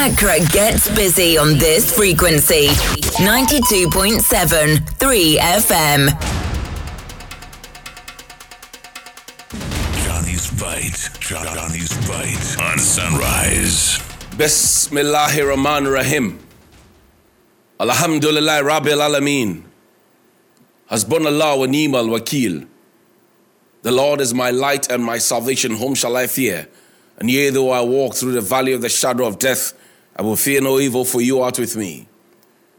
Accra gets busy on this frequency 92.7 3 FM. Johnnie's Bite. Johnnie's Bite on Sunrise. Bismillahir Rahman Rahim. Alhamdulillah Rabbil Alameen. Hasbunallah wa ni'mal wakil. The Lord is my light and my salvation. Whom shall I fear? And yea, though I walk through the valley of the shadow of death, I will fear no evil, for you art with me.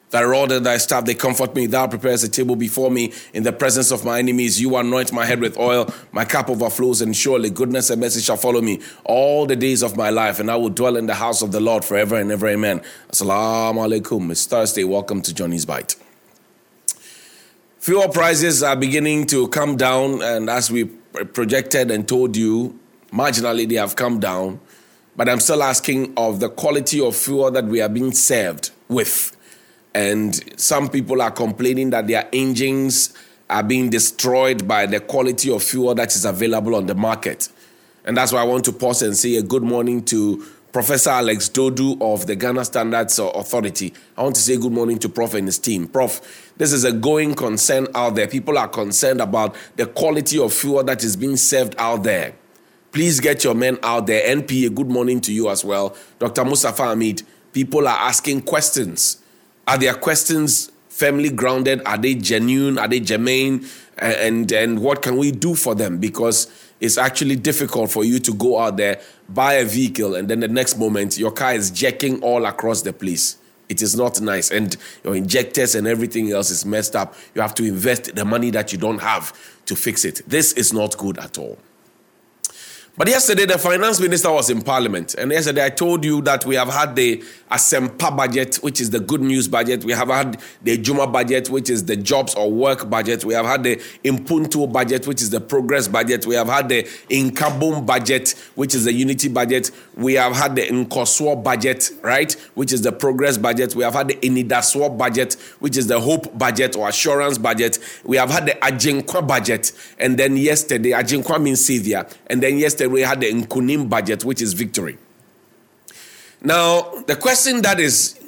Thy rod and thy staff, they comfort me. Thou prepares a table before me in the presence of my enemies. You anoint my head with oil. My cup overflows, and surely goodness and mercy shall follow me all the days of my life, and I will dwell in the house of the Lord forever and ever. Amen. Assalamu alaikum. It's Thursday. Welcome to Johnnie's Bite. Fuel prices are beginning to come down, and as we projected and told you, marginally they have come down. But I'm still asking of the quality of fuel that we are being served with. And some people are complaining that their engines are being destroyed by the quality of fuel that is available on the market. And that's why I want to pause and say a good morning to Professor Alex Dodoo of the Ghana Standards Authority. I want to say good morning to Prof and his team. Prof, this is a going concern out there. People are concerned about the quality of fuel that is being served out there. Please get your men out there. NPA, good morning to you as well. Dr. Mustapha Hamid, people are asking questions. Are their questions firmly grounded? Are they genuine? Are they germane? And, and what can we do for them? Because it's actually difficult for you to go out there, buy a vehicle, and then the next moment your car is jacking all across the place. It is not nice. And your injectors and everything else is messed up. You have to invest the money that you don't have to fix it. This is not good at all. But yesterday, the finance minister was in parliament. And yesterday, I told you that we have had the Asempa budget, which is the good news budget. We have had the Juma budget, which is the jobs or work budget. We have had the Impunto budget, which is the progress budget. We have had the Inkabum budget, which is the unity budget. We have had the Nkoswo budget, right, which is the progress budget. We have had the Inidaswo budget, which is the hope budget or assurance budget. We have had the Ajinkwa budget. And then yesterday, Ajinkwa means savior. And then yesterday, we had the Nkunim budget, which is victory. Now, the question that is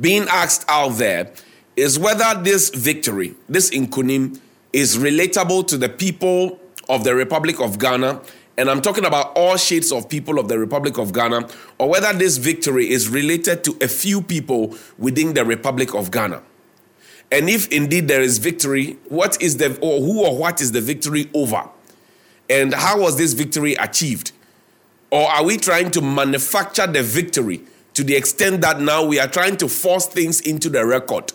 being asked out there is whether this victory, this Nkunim, is relatable to the people of the Republic of Ghana, and I'm talking about all shades of people of the Republic of Ghana, or whether this victory is related to a few people within the Republic of Ghana. And if indeed there is victory, what is the, or who or what is the victory over? And how was this victory achieved? Or are we trying to manufacture the victory to the extent that now we are trying to force things into the record?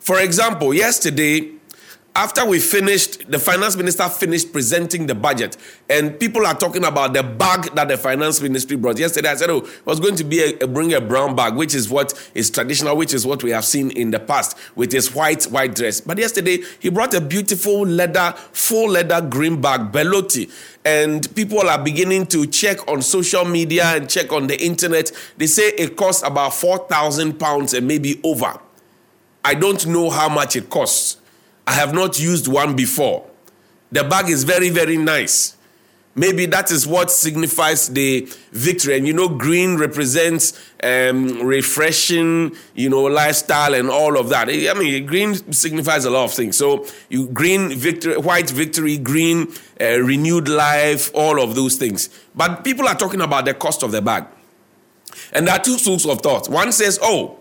For example, yesterday, after we finished, the finance minister finished presenting the budget, and people are talking about the bag that the finance ministry brought. Yesterday, I said, "Oh, it was going to be a, a bring a brown bag, which is what is traditional, which is what we have seen in the past with his white white dress." But yesterday, he brought a beautiful leather, full leather green bag, Berluti, and people are beginning to check on social media and check on the internet. They say it costs about four thousand pounds and maybe over. I don't know how much it costs. I have not used one before. The bag is very, very nice. Maybe that is what signifies the victory. And you know, green represents um, refreshing, you know, lifestyle and all of that. I mean, green signifies a lot of things. So, you green victory, white victory, green uh, renewed life, all of those things. But people are talking about the cost of the bag. And there are two schools of thought. One says, oh,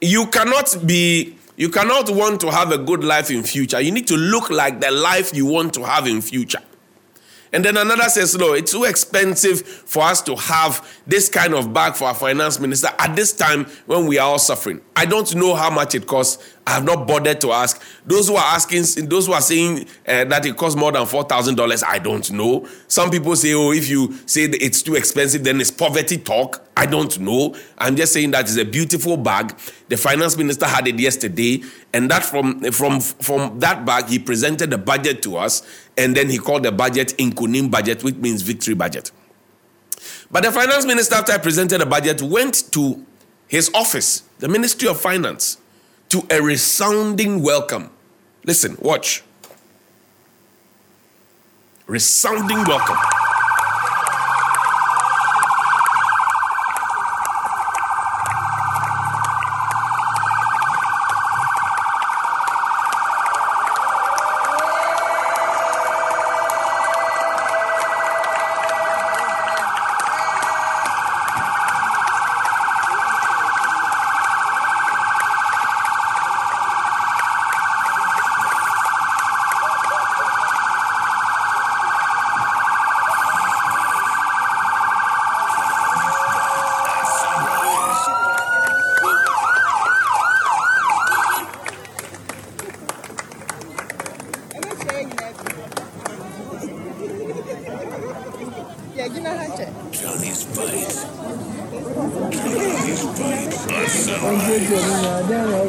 you cannot be you cannot want to have a good life in future. You need to look like the life you want to have in future. And then another says, no, it's too expensive for us to have this kind of bag for our finance minister at this time when we are all suffering. I don't know how much it costs. I have not bothered to ask. Those who are asking, those who are saying uh, that it costs more than $4,000, I don't know. Some people say, oh, if you say it's too expensive, then it's poverty talk. I don't know. I'm just saying that it's a beautiful bag. The finance minister had it yesterday, and that from, from, from that bag, he presented the budget to us, and then he called the budget Nkunim budget, which means victory budget. But the finance minister, after I presented the budget, went to his office, the Ministry of Finance, to a resounding welcome. Listen, watch. Resounding welcome.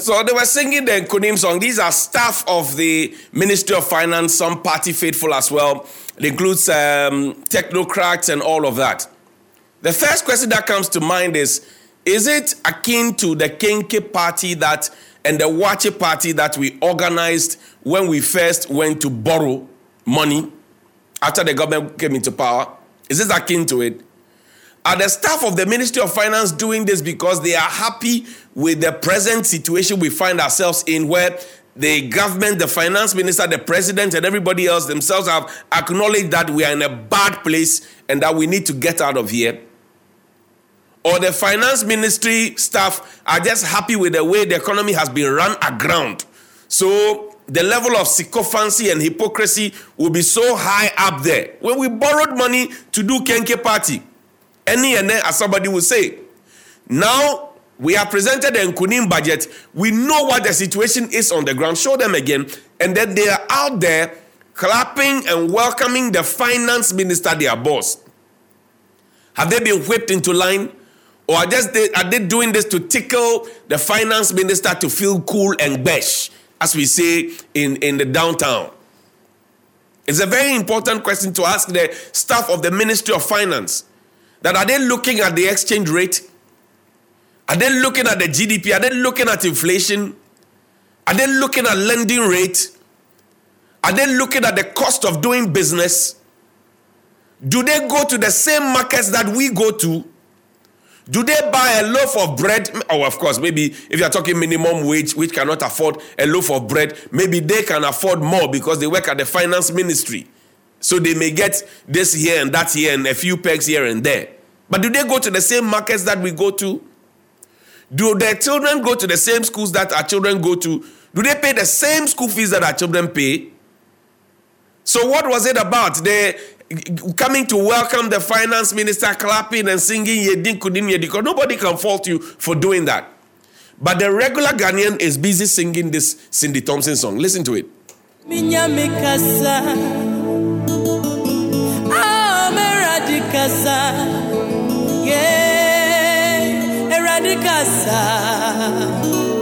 So they were singing the Nkunim song. These are staff of the Ministry of Finance, some party faithful as well. It includes um, technocrats and all of that. The first question that comes to mind is Is it akin to the Kenkey party that and the Wache party that we organized when we first went to borrow money after the government came into power? Is this akin to it? Are the staff of the Ministry of Finance doing this because they are happy with the present situation we find ourselves in, where the government, the finance minister, the president, and everybody else themselves have acknowledged that we are in a bad place and that we need to get out of here? Or the finance ministry staff are just happy with the way the economy has been run aground. So the level of sycophancy and hypocrisy will be so high up there. When we borrowed money to do Kenkey party, any and then, as somebody will say, now we have presented the Nkunim budget. We know what the situation is on the ground. Show them again. And then they are out there clapping and welcoming the finance minister, their boss. Have they been whipped into line? Or are, just they, are they doing this to tickle the finance minister to feel cool and besh, as we say in, in the downtown? It's a very important question to ask the staff of the Ministry of Finance. That are they looking at the exchange rate? Are they looking at the GDP? Are they looking at inflation? Are they looking at lending rate? Are they looking at the cost of doing business? Do they go to the same markets that we go to? Do they buy a loaf of bread? Oh, of course, maybe if you're talking minimum wage, which cannot afford a loaf of bread, maybe they can afford more because they work at the finance ministry. So they may get this here and that here and a few pegs here and there. But do they go to the same markets that we go to? Do their children go to the same schools that our children go to? Do they pay the same school fees that our children pay? So, what was it about? They coming to welcome the finance minister, clapping and singing Yedin Kudim Yediko. Nobody can fault you for doing that. But the regular Ghanaian is busy singing this Cindy Thompson song. Listen to it.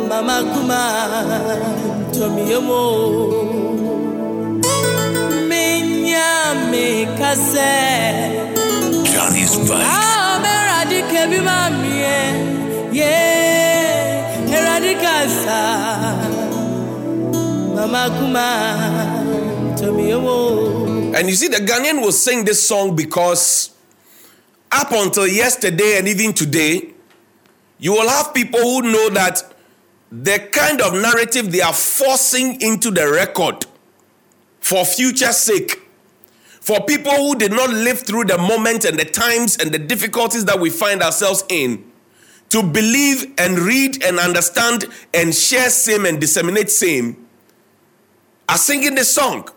mama kuma minya me kase Johnnie's Bite. eradike bi mamie yeah eradicasa mama kuma And you see, the Ghanaian will sing this song because up until yesterday and even today, you will have people who know that the kind of narrative they are forcing into the record for future sake, for people who did not live through the moments and the times and the difficulties that we find ourselves in, to believe and read and understand and share same and disseminate same, are singing this song.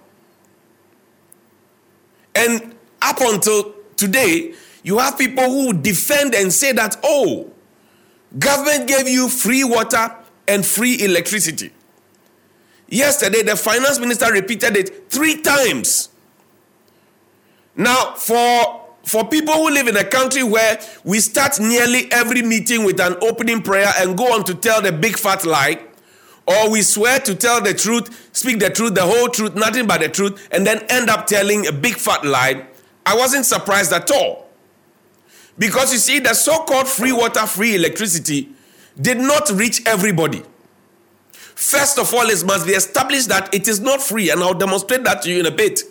And up until today, you have people who defend and say that, oh, government gave you free water and free electricity. Yesterday, the finance minister repeated it three times. Now, for, for people who live in a country where we start nearly every meeting with an opening prayer and go on to tell the big fat lie, or we swear to tell the truth, speak the truth, the whole truth, nothing but the truth, and then end up telling a big fat lie, I wasn't surprised at all. Because you see, the so called free water, free electricity did not reach everybody. First of all, it must be established that it is not free, and I'll demonstrate that to you in a bit.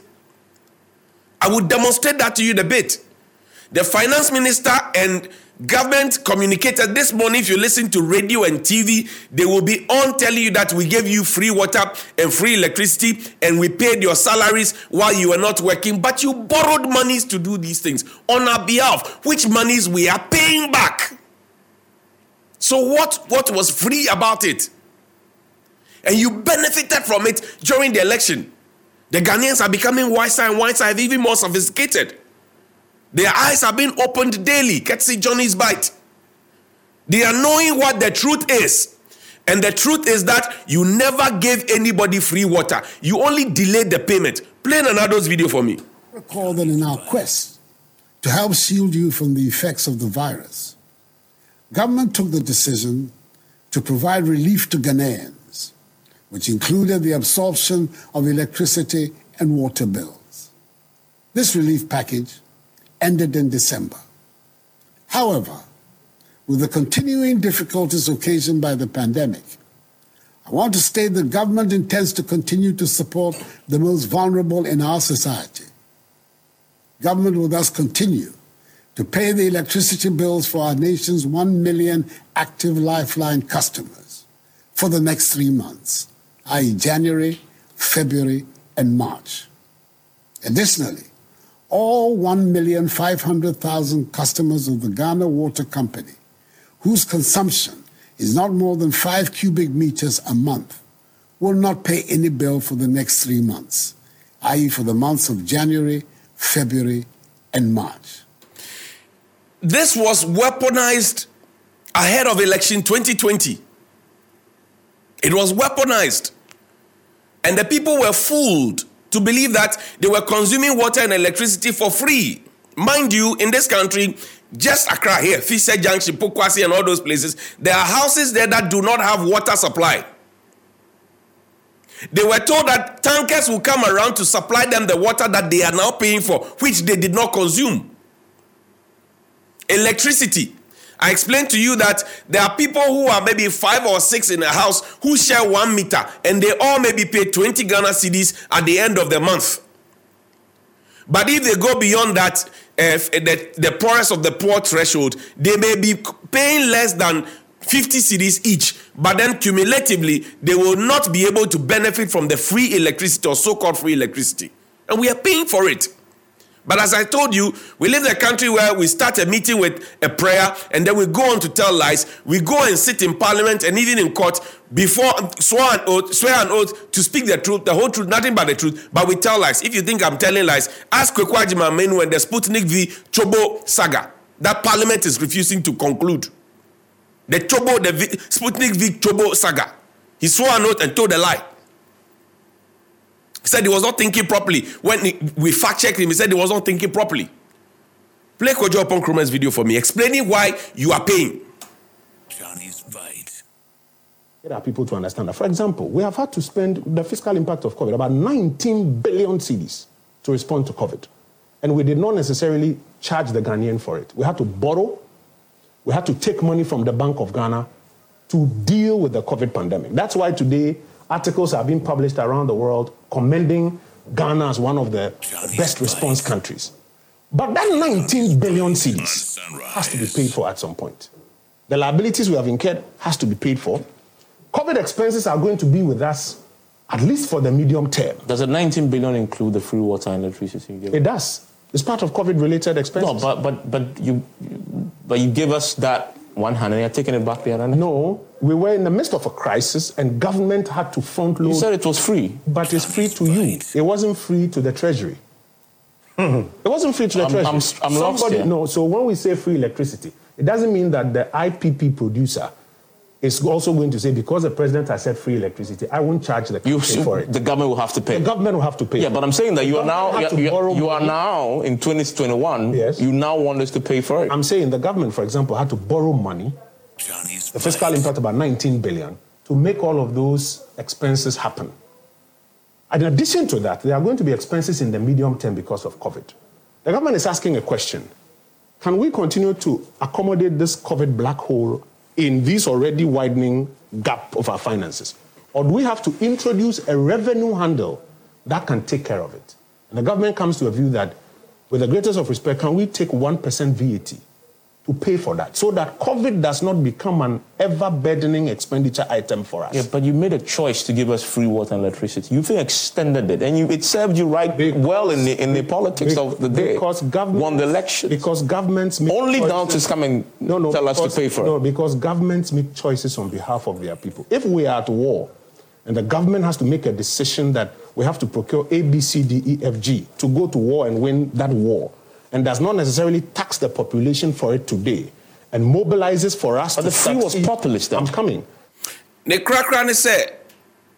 I will demonstrate that to you in a bit. The finance minister and government communicated this morning. If you listen to radio and TV, they will be on telling you that we gave you free water and free electricity and we paid your salaries while you were not working, but you borrowed monies to do these things on our behalf, which monies we are paying back. So, what, what was free about it? And you benefited from it during the election. The Ghanaians are becoming wiser and wiser, and even more sophisticated. Their eyes are being opened daily. See Johnny's bite. They are knowing what the truth is. And the truth is that you never gave anybody free water. You only delayed the payment. Play another video for me. Recall that in our quest to help shield you from the effects of the virus, government took the decision to provide relief to Ghanaians, which included the absorption of electricity and water bills. This relief package ended in December. However, with the continuing difficulties occasioned by the pandemic, I want to state the government intends to continue to support the most vulnerable in our society. Government will thus continue to pay the electricity bills for our nation's 1 million active lifeline customers for the next three months, i.e., January, February, and March. Additionally, all 1,500,000 customers of the Ghana Water Company, whose consumption is not more than 5 cubic meters a month, will not pay any bill for the next three months, i.e., for the months of January, February, and March. This was weaponized ahead of election 2020. It was weaponized. And the people were fooled to believe that they were consuming water and electricity for free. Mind you, in this country, just Accra here, Fisher Junction, Pokuase, and all those places, there are houses there that do not have water supply. They were told that tankers will come around to supply them the water that they are now paying for, which they did not consume. Electricity. I explained to you that there are people who are maybe five or six in a house who share one meter and they all maybe pay 20 Ghana cedis at the end of the month. But if they go beyond that, uh, the, the poorest of the poor threshold, they may be paying less than 50 cedis each, but then cumulatively, they will not be able to benefit from the free electricity or so called free electricity. And we are paying for it. But as I told you, we live in a country where we start a meeting with a prayer and then we go on to tell lies. We go and sit in parliament and even in court before swear an oath, swear an oath to speak the truth, the whole truth, nothing but the truth. But we tell lies. If you think I'm telling lies, ask Kwekwa Menu when the Sputnik v Chobo saga. That parliament is refusing to conclude. The Chobo, the v, Sputnik v Chobo saga. He swore an oath and told a lie. He said he was not thinking properly. When he, we fact checked him, he said he was not thinking properly. Play Kojo Oppong Nkrumah's video for me, explaining why you are paying. Johnnie's Bite. Get our people to understand that. For example, we have had to spend the fiscal impact of COVID about 19 billion cedis to respond to COVID. And we did not necessarily charge the Ghanaian for it. We had to borrow, we had to take money from the Bank of Ghana to deal with the COVID pandemic. That's why today articles are being published around the world commending Ghana as one of the best response countries. But that 19 billion cedis has to be paid for at some point. The liabilities we have incurred has to be paid for. COVID expenses are going to be with us at least for the medium term. Does the 19 billion include the free water and electricity? It does. It's part of COVID-related expenses. No, but but but you but you gave us that one hand and you're taking it back the other. No, we were in the midst of a crisis and government had to front load. You said it was free. But it's free to you. It wasn't free to the treasury. Hmm. it wasn't free to the I'm- treasury. I'm- I'm lost here. No, so when we say free electricity, it doesn't mean that the IPP producer is also going to say because the president has said free electricity, I won't charge the You, for it. the government will have to pay. The government will have to pay. yeah, but I'm saying that The you are now you, to you, you are now in 2021. Yes. You now want us to pay for it. I'm saying the government, for example, had to borrow money Johnny's the fiscal Bite. impact about 19 billion to make all of those expenses happen. And in addition to that, there are going to be expenses in the medium term because of COVID. The government is asking a question. Can we continue to accommodate this COVID black hole in this already widening gap of our finances? Or do we have to introduce a revenue handle that can take care of it? And the government comes to a view that, with the greatest of respect, can we take 1% VAT to pay for that so that COVID does not become an ever burdening expenditure item for us? Yeah, but you made a choice to give us free water and electricity. You've extended it, and you, it served you right well in the in the politics Be- of the day. Because governments won the election. Because governments make Only choices- to come and no, no, tell us to pay for No, it. because governments make choices on behalf of their people. If we are at war, and the government has to make a decision that we have to procure A, B, C, D, E, F, G to go to war and win that war, and does not necessarily tax the population for it today, and mobilizes for us But to the free was succeed- populist then. I'm coming. ne krakra ne sɛ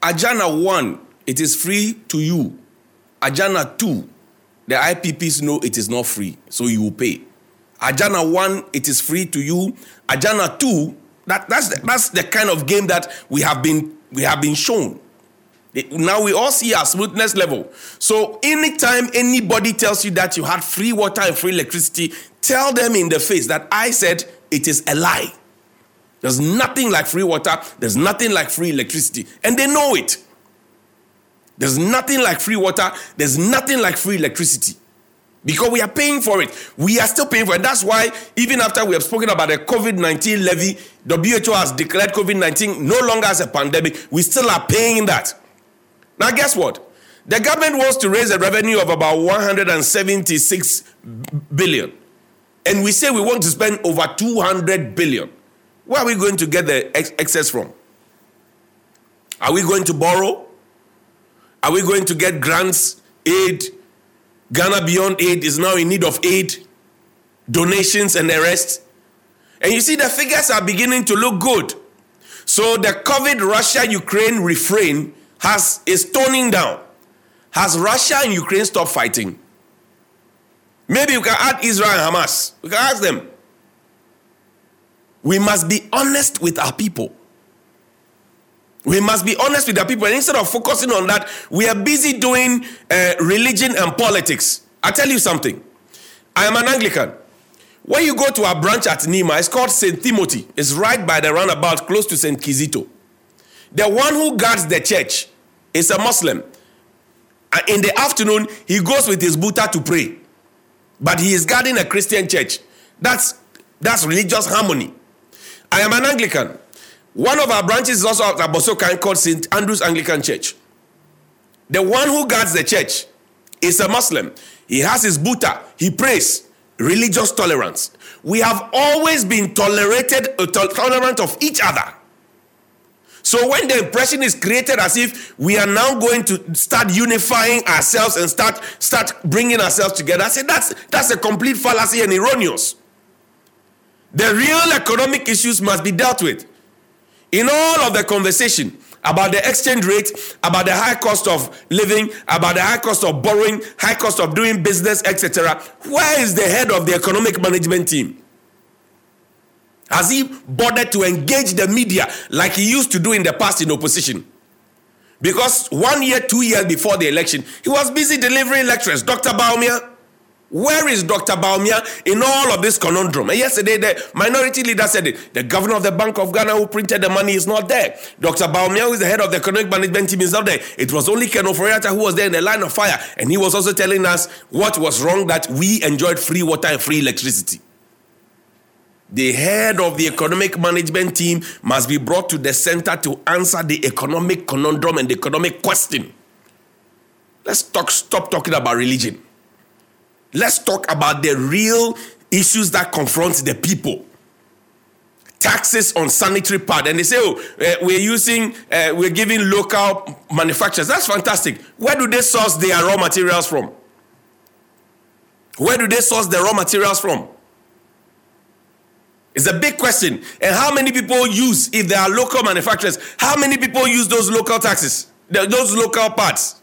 ajana one it is free to you. Ajana two the ipps know it is not free so you will pay. Ajana one it is free to you. Ajana two that, that's, the, that's the kind of game that we have been we have been shown. It- now we all see our smoothness level. So anytime anybody tells you that you had free water and free electricity, tell them in the face that I said it is a lie. There's nothing like free water, there's nothing like free electricity, and they know it. There's nothing like free water, there's nothing like free electricity. Because we are paying for it. We are still paying for it. That's why, even after we have spoken about the COVID 19 levy, WHO has declared COVID 19 no longer as a pandemic. We still are paying that. Now, guess what? The government wants to raise a revenue of about 176 billion. And we say we want to spend over 200 billion. Where are we going to get the ex- excess from? Are we going to borrow? Are we going to get grants, aid? Ghana Beyond Aid is now in need of aid, donations, and the rest. And you see, the figures are beginning to look good. So the COVID Russia Ukraine refrain has is toning down. Has Russia and Ukraine stopped fighting? Maybe you can add Israel and Hamas. We can ask them. We must be honest with our people. We must be honest with our people. And instead of focusing on that, we are busy doing uh, religion and politics. I tell you something. I am an Anglican. When you go to our branch at Nima, it's called St. Timothy. It's right by the roundabout close to St. Kizito. The one who guards the church is a Muslim. In the afternoon, he goes with his Buddha to pray. But he is guarding a Christian church. That's, that's religious harmony. I am an Anglican. One of our branches is also at Abosokan called St. Andrew's Anglican Church. The one who guards the church is a Muslim. He has his Buddha. He prays. Religious tolerance. We have always been tolerated, uh, tol- tolerant of each other. So when the impression is created as if we are now going to start unifying ourselves and start start bringing ourselves together, I say that's that's a complete fallacy and erroneous. The real economic issues must be dealt with. In all of the conversation about the exchange rate, about the high cost of living, about the high cost of borrowing, high cost of doing business, etc., where is the head of the economic management team? Has he bothered to engage the media like he used to do in the past in opposition? Because one year, two years before the election, he was busy delivering lectures. Dr. Bawumia, where is Dr. Bawumia in all of this conundrum? And yesterday, the minority leader said it. The governor of the Bank of Ghana who printed the money is not there. Dr. Bawumia, who is the head of the economic management team, is not there. It was only Ken Ofori-Atta who was there in the line of fire. And he was also telling us what was wrong that we enjoyed free water and free electricity. The head of the economic management team must be brought to the center to answer the economic conundrum and the economic question. Let's talk, stop talking about religion. Let's talk about the real issues that confront the people. Taxes on sanitary pad, and they say, "Oh, uh, we're using, uh, we're giving local manufacturers." That's fantastic. Where do they source their raw materials from? Where do they source the raw materials from? It's a big question. And how many people use, if there are local manufacturers, how many people use those local taxes, those local parts?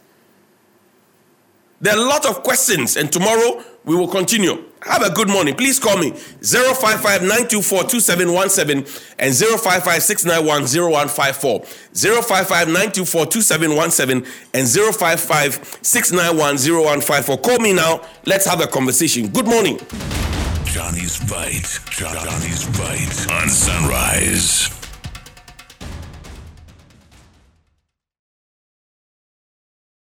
There are a lot of questions, and tomorrow we will continue. Have a good morning. Please call me 055 924 2717 and 055 691 0154. 055 924 2717 and 055 691 0154. Call me now. Let's have a conversation. Good morning. Johnnie's Bite. Johnnie's Bite on Sunrise.